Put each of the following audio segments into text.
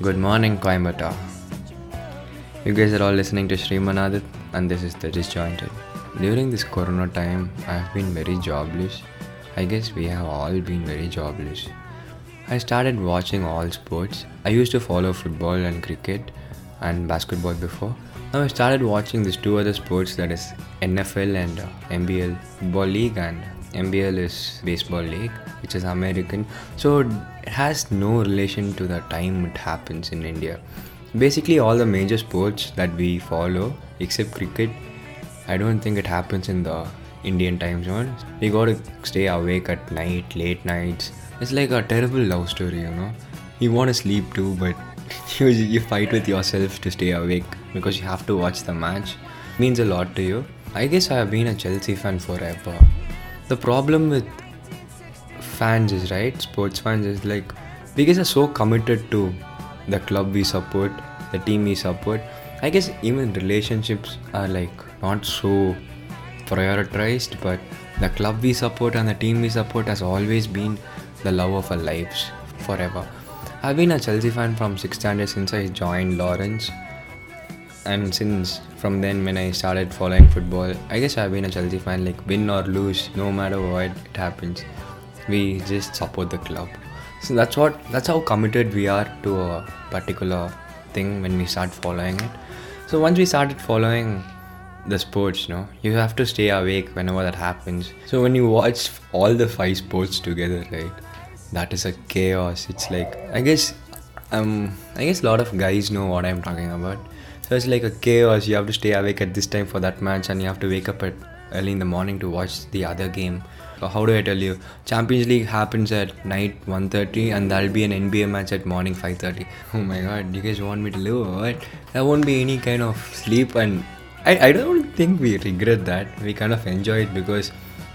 Good morning, Coimbatore. You guys are all listening to Srimanadit, and this is The Disjointed. During this corona time, I have been very jobless. I guess we have all been very jobless. I started watching all sports. I used to follow football and cricket and basketball before. Now I started watching these two other sports that is NFL and uh, NBL Football League and NBL is Baseball League, which is American. So it has no relation to the time it happens in India. Basically, all the major sports that we follow, except cricket, I don't think it happens in the Indian time zone. We gotta stay awake at night, late nights. It's like a terrible love story, you know. You wanna sleep too, but you, you fight with yourself to stay awake because you have to watch the match. means a lot to you. I guess I have been a Chelsea fan forever. The problem with fans is right, sports fans is like we guys are so committed to the club we support, the team we support. I guess even relationships are like not so prioritized, but the club we support and the team we support has always been the love of our lives forever. I've been a Chelsea fan from 6th standard since I joined Lawrence, and since from then when I started following football, I guess I've been a Chelsea fan. Like win or lose, no matter what it happens, we just support the club. So that's what that's how committed we are to a particular thing when we start following it. So once we started following the sports, you know, you have to stay awake whenever that happens. So when you watch all the five sports together, right, that is a chaos. It's like I guess um I guess a lot of guys know what I'm talking about. So it's like a chaos. You have to stay awake at this time for that match, and you have to wake up at early in the morning to watch the other game. So how do I tell you? Champions League happens at night 1:30, and there'll be an NBA match at morning 5:30. Oh my God! You guys want me to live what? There won't be any kind of sleep, and I I don't think we regret that. We kind of enjoy it because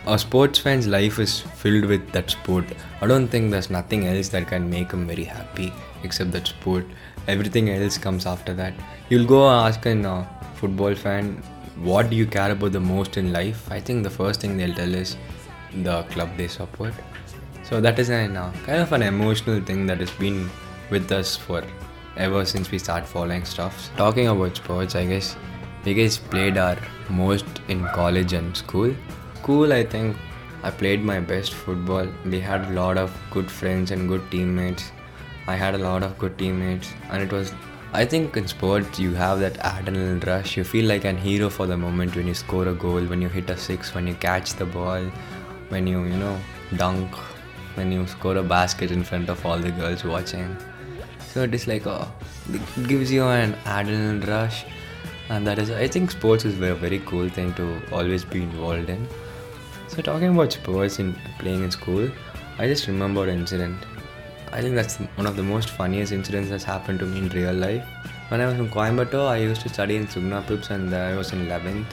a sports fan's life is filled with that sport. I don't think there's nothing else that can make him very happy except that sport. Everything else comes after that. You'll go ask a uh, football fan, what do you care about the most in life? I think the first thing they'll tell is the club they support. So that is an uh, kind of an emotional thing that has been with us for ever since we start following stuff. Talking about sports, I guess we guys played our most in college and school school, I think I played my best football. We had a lot of good friends and good teammates. I had a lot of good teammates, and it was. I think in sports you have that adrenaline rush. You feel like an hero for the moment when you score a goal, when you hit a six, when you catch the ball, when you you know dunk, when you score a basket in front of all the girls watching. So it is like a, it gives you an adrenaline rush, and that is I think sports is a very cool thing to always be involved in. So talking about sports and playing in school, I just remember an incident. I think that's one of the most funniest incidents that's happened to me in real life. When I was in Coimbatore, I used to study in Suguna Pips and I was in 11th.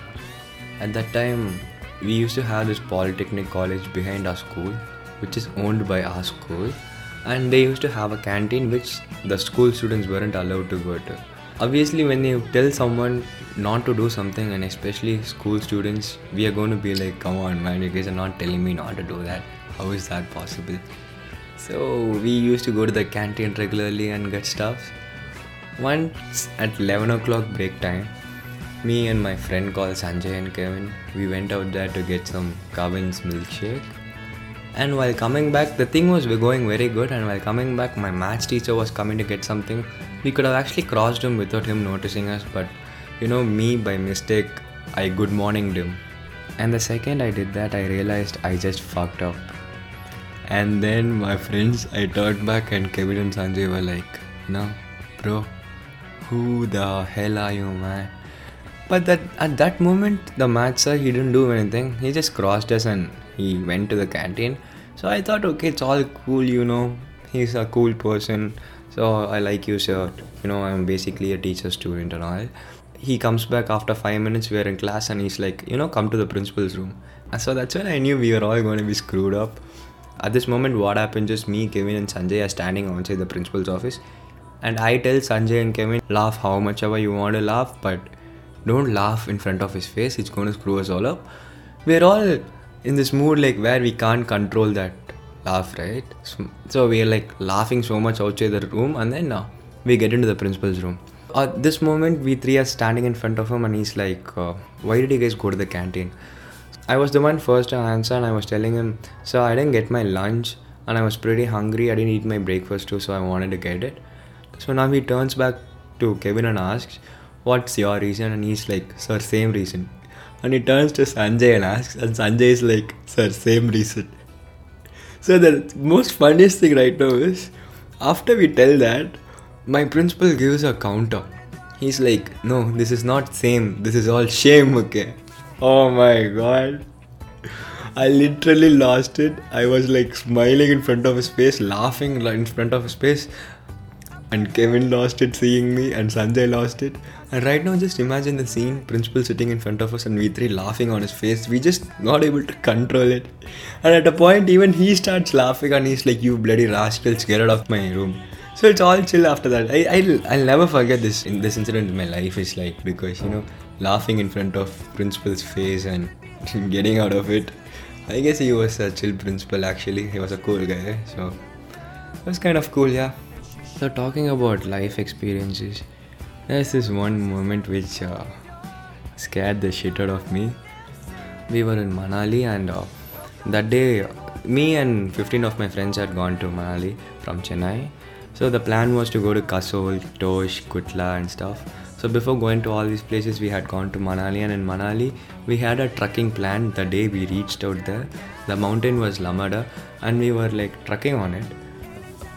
At that time, we used to have this polytechnic college behind our school, which is owned by our school. And they used to have a canteen which the school students weren't allowed to go to obviously when you tell someone not to do something and especially school students we are going to be like come on man you guys are not telling me not to do that how is that possible so we used to go to the canteen regularly and get stuff. Once at 11 o'clock break time me and my friend called sanjay and kevin. We went out there to get some Cavin's milkshake. And while coming back the thing was we're going very good. And while coming back my maths teacher was coming to get something. We could have actually crossed him without him noticing us but you know me by mistake i good morninged him. And the second i did that i realized i just fucked up and then my friends i turned back and kevin and sanjay were like no bro who the hell are you man but that at that moment the sir he didn't do anything he just crossed us and he went to the canteen. So I thought, okay, it's all cool, you know. He's a cool person. So I like you, sir. You know, I'm basically a teacher student and all. He comes back after five minutes. We're in class, and he's like, you know, come to the principal's room. And so that's when I knew we were all going to be screwed up. At this moment, what happened? Just me, Kevin, and Sanjay are standing outside the principal's office, and I tell Sanjay and Kevin, laugh how much ever you want to laugh, but don't laugh in front of his face. It's going to screw us all up. We're all in this mood like where we can't control that laugh right so, so we are like laughing so much outside the room and then uh, we get into the principal's room. At this moment, we three are standing in front of him, and he's like, uh, "Why did you guys go to the canteen?" I was the one first to answer, and I was telling him, "So I didn't get my lunch, and I was pretty hungry. I didn't eat my breakfast too, so I wanted to get it." So now he turns back to Kevin and asks, "What's your reason?" And he's like, "Sir, same reason." And he turns to Sanjay and asks, and Sanjay is like, "Sir, same reason." So the most funniest thing right now is, after we tell that, my principal gives a counter. He's like, "No, this is not same. This is all shame." Okay. Oh my god. I literally lost it. I was like smiling in front of his face, laughing in front of his face, and Kevin lost it seeing me, and Sanjay lost it. And right now, just imagine the scene: principal sitting in front of us, and we three laughing on his face. We just not able to control it. And at a point, even he starts laughing, and he's like, "You bloody rascals, get out of my room." So it's all chill after that. I I'll, I'll never forget this in this incident in my life. Is like because you know laughing in front of principal's face and getting out of it. I guess he was a chill principal actually. He was a cool guy. So it was kind of cool, yeah. So talking about life experiences, there's this one moment which uh, scared the shit out of me. We were in Manali and uh, that day me and 15 of my friends had gone to Manali from Chennai. So the plan was to go to Kasol, Tosh, Kutla and stuff. So before going to all these places, we had gone to Manali, and in Manali, we had a trekking plan. The day we reached out there, the mountain was Lamada, and we were like trekking on it.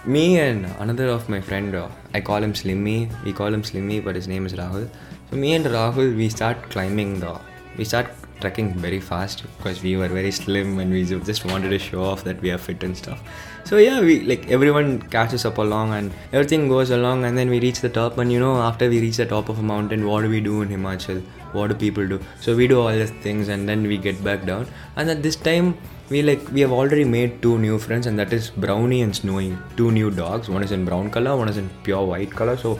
Me and another of my friend, uh, I call him Slimmy. We call him Slimmy, but his name is Rahul. So me and Rahul, we start climbing the, we start trekking very fast because we were very slim and we just wanted to show off that we are fit and stuff. So yeah, we like everyone catches up along and everything goes along and then we reach the top and you know after we reach the top of a mountain, what do we do in Himachal? What do people do? So we do all these things and then we get back down. And at this time, we like we have already made two new friends and that is Brownie and Snowy. Two new dogs. One is in brown color, one is in pure white color. So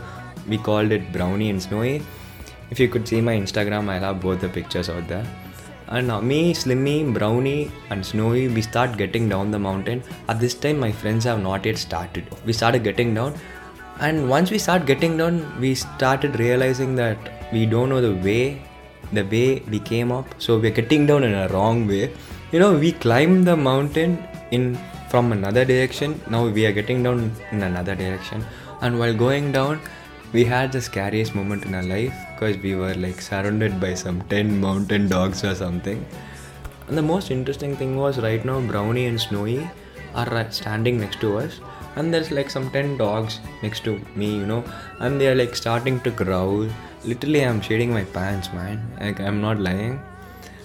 we called it Brownie and Snowy. If you could see my Instagram, I'll have both the pictures out there. Uh, and now me, Slimmy, Brownie, and Snowy, we start getting down the mountain. At this time, my friends have not yet started. We started getting down, and once we start getting down, we started realizing that we don't know the way, the way we came up. So we're getting down in a wrong way. You know, we climbed the mountain in from another direction. Now we are getting down in another direction, and while going down, we had the scariest moment in our life because we were like surrounded by some 10 mountain dogs or something. And the most interesting thing was right now, Brownie and Snowy are uh, standing next to us, and there's like some 10 dogs next to me, you know, and they're like starting to growl. Literally, I'm shading my pants, man. Like, I'm not lying.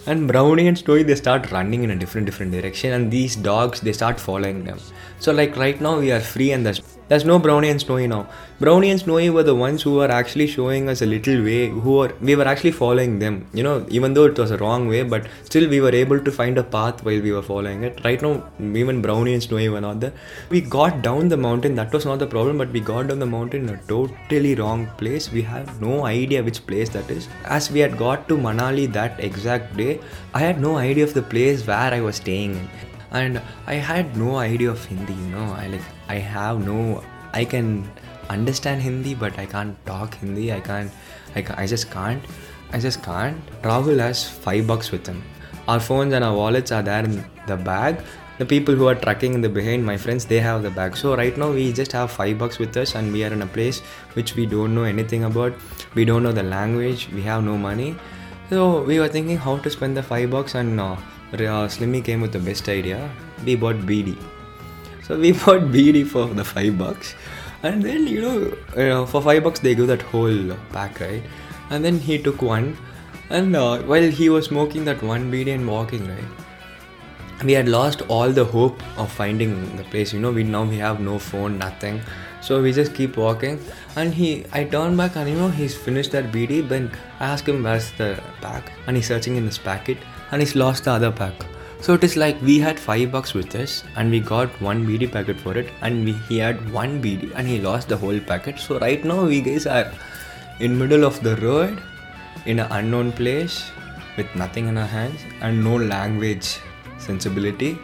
And Brownie and Snowy they start running in a different different direction, and these dogs they start following them. So like right now we are free, and there's there's no Brownie and Snowy now. Brownie and Snowy were the ones who were actually showing us a little way. Who were we were actually following them. You know, even though it was a wrong way, but still we were able to find a path while we were following it. Right now, even Brownie and Snowy were not there. We got down the mountain. That was not the problem, but we got down the mountain in a totally wrong place. We have no idea which place that is. As we had got to Manali that exact day, I had no idea of the place where I was staying in and i had no idea of hindi you know i like i have no i can understand hindi but i can't talk hindi i can't i, can. I just can't i just can't rahul has five bucks with him our phones and our wallets are there in the bag the people who are tracking in the behind my friends they have the bag so right now we just have five bucks with us and we are in a place which we don't know anything about we don't know the language we have no money so we were thinking how to spend the five bucks and uh, Slimmy came with the best idea. We bought BD. So we bought BD for the five bucks, and then you know, uh, for five bucks they give that whole pack, right? And then he took one, and uh, while he was smoking that one BD and walking, right, we had lost all the hope of finding the place. You know, we now we have no phone, nothing. So we just keep walking, and he, I turn back, and you know, he's finished that BD. Then I ask him where's the pack, and he's searching in his packet, and he's lost the other pack. So it is like we had five bucks with us, and we got one BD packet for it, and we, he had one BD, and he lost the whole packet. So right now we guys are in middle of the road, in an unknown place, with nothing in our hands, and no language sensibility.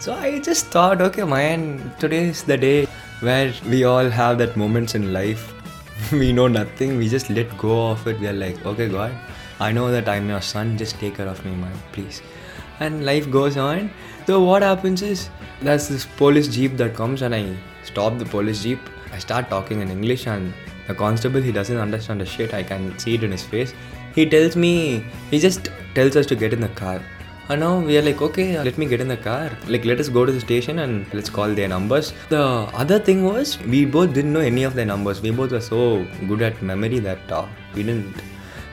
So I just thought, okay, man, today is the day where we all have that moments in life. we know nothing. We just let go of it. We are like, okay, God, I know that I'm your son. Just take care of me, man, please. And life goes on. So what happens is there's this police jeep that comes and I stop the police jeep. I start talking in English and the constable he doesn't understand the shit. I can see it in his face. He tells me he just tells us to get in the car. And now we are like, okay, let me get in the car. Like, let us go to the station and let's call their numbers. The other thing was, we both didn't know any of their numbers. We both were so good at memory that uh, we didn't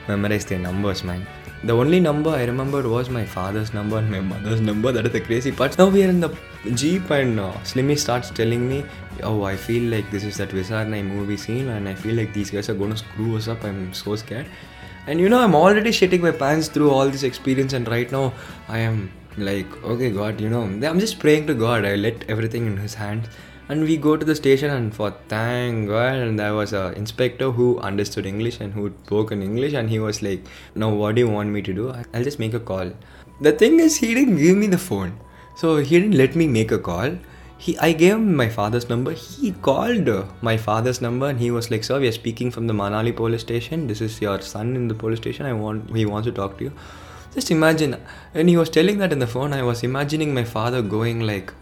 memorize their numbers, man. The only number I remembered was my father's number and my mother's number. That is the crazy part. Now we are in the jeep and uh, Slimmy starts telling me, "Oh, I feel like this is that Visaranai movie scene, and I feel like these guys are going to screw us up. I'm so scared." And you know, I'm already shitting my pants through all this experience, and right now I am like, okay, God, you know, I'm just praying to God. I let everything in His hands. And we go to the station, and for thank God, and there was a inspector who understood English and who spoke in English, and he was like, "Now, what do you want me to do? I'll just make a call." The thing is, he didn't give me the phone, so he didn't let me make a call. He i gave him my father's number. He called my father's number and he was like sir we are speaking from the manali police station. This is your son in the police station. I want he wants to talk to you. Just imagine. And he was telling that in the phone. I was imagining my father going like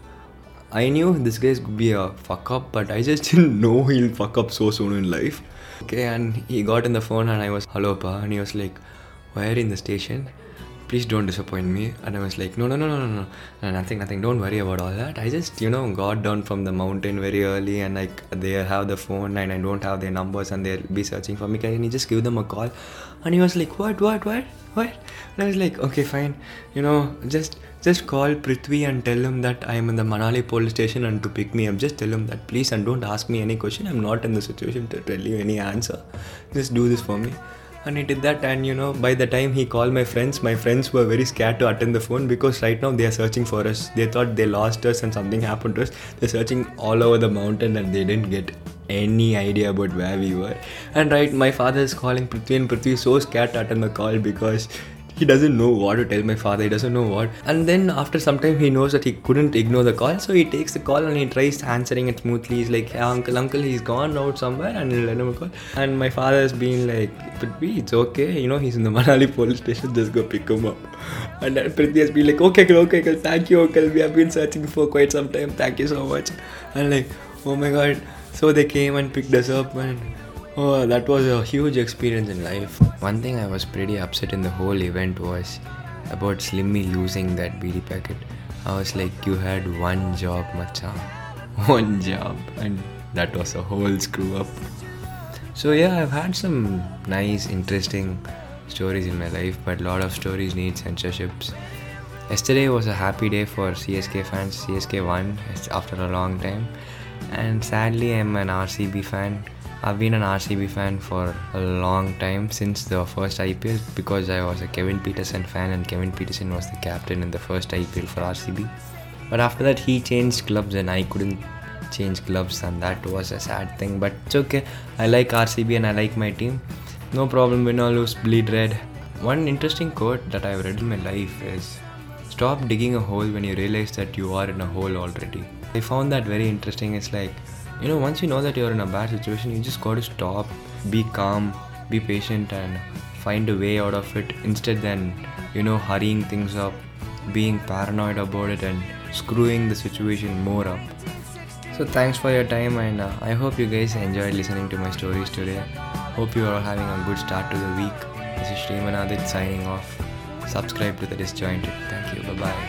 i knew this guy could be a fuck up but i just didn't know he'll fuck up so soon in life. Okay and he got in the phone and i was hello pa and he was like you in the station please don't disappoint me. And I was like, no, no, no, no, no, no, nothing, nothing. Don't worry about all that. I just, you know, got down from the mountain very early and like they have the phone and I don't have their numbers and they'll be searching for me. Can you just give them a call? And he was like, what, what, what, what? And I was like, okay, fine. You know, just just call Prithvi and tell him that I am in the Manali police station and to pick me up. Just tell him that please and don't ask me any question. I'm not in the situation to tell you any answer. Just do this for me and he did that and you know by the time he called my friends my friends were very scared to attend the phone because right now they are searching for us. They thought they lost us and something happened to us. They're searching all over the mountain and they didn't get any idea about where we were. And right my father is calling Prithvi and Prithvi is so scared to attend the call because he doesn't know what to tell my father. He doesn't know what. And then after some time he knows that he couldn't ignore the call. So he takes the call and he tries answering it smoothly. He's like hey, uncle uncle he's gone out somewhere and he'll let him call. And my father has been like Prithvi it's okay. You know he's in the Manali police station. Just go pick him up. And then Prithvi has been like okay uncle okay uncle. Thank you uncle. We have been searching for quite some time. Thank you so much. And like oh my god. So they came and picked us up and Oh, that was a huge experience in life. One thing I was pretty upset in the whole event was about Slimmy losing that BD packet. I was like, you had one job, macha. One job. And that was a whole screw up. So, yeah, I've had some nice, interesting stories in my life, but a lot of stories need censorships. Yesterday was a happy day for CSK fans. CSK won after a long time. And sadly, I'm an RCB fan I've been an RCB fan for a long time since the first IPL because I was a Kevin Pietersen fan and Kevin Pietersen was the captain in the first IPL for RCB. But after that, he changed clubs and I couldn't change clubs, and that was a sad thing. But it's okay. I like RCB and I like my team. No problem, win or lose, bleed red. One interesting quote that I've read in my life is Stop digging a hole when you realize that you are in a hole already. I found that very interesting. It's like you know once you know that you're in a bad situation you just got to stop be calm be patient and find a way out of it. Instead than you know hurrying things up being paranoid about it and screwing the situation more up. So thanks for your time and uh, i hope you guys enjoyed listening to my stories today. Hope you are all having a good start to the week. This is Srimanadit signing off. Subscribe to the disjointed. Thank you. Bye bye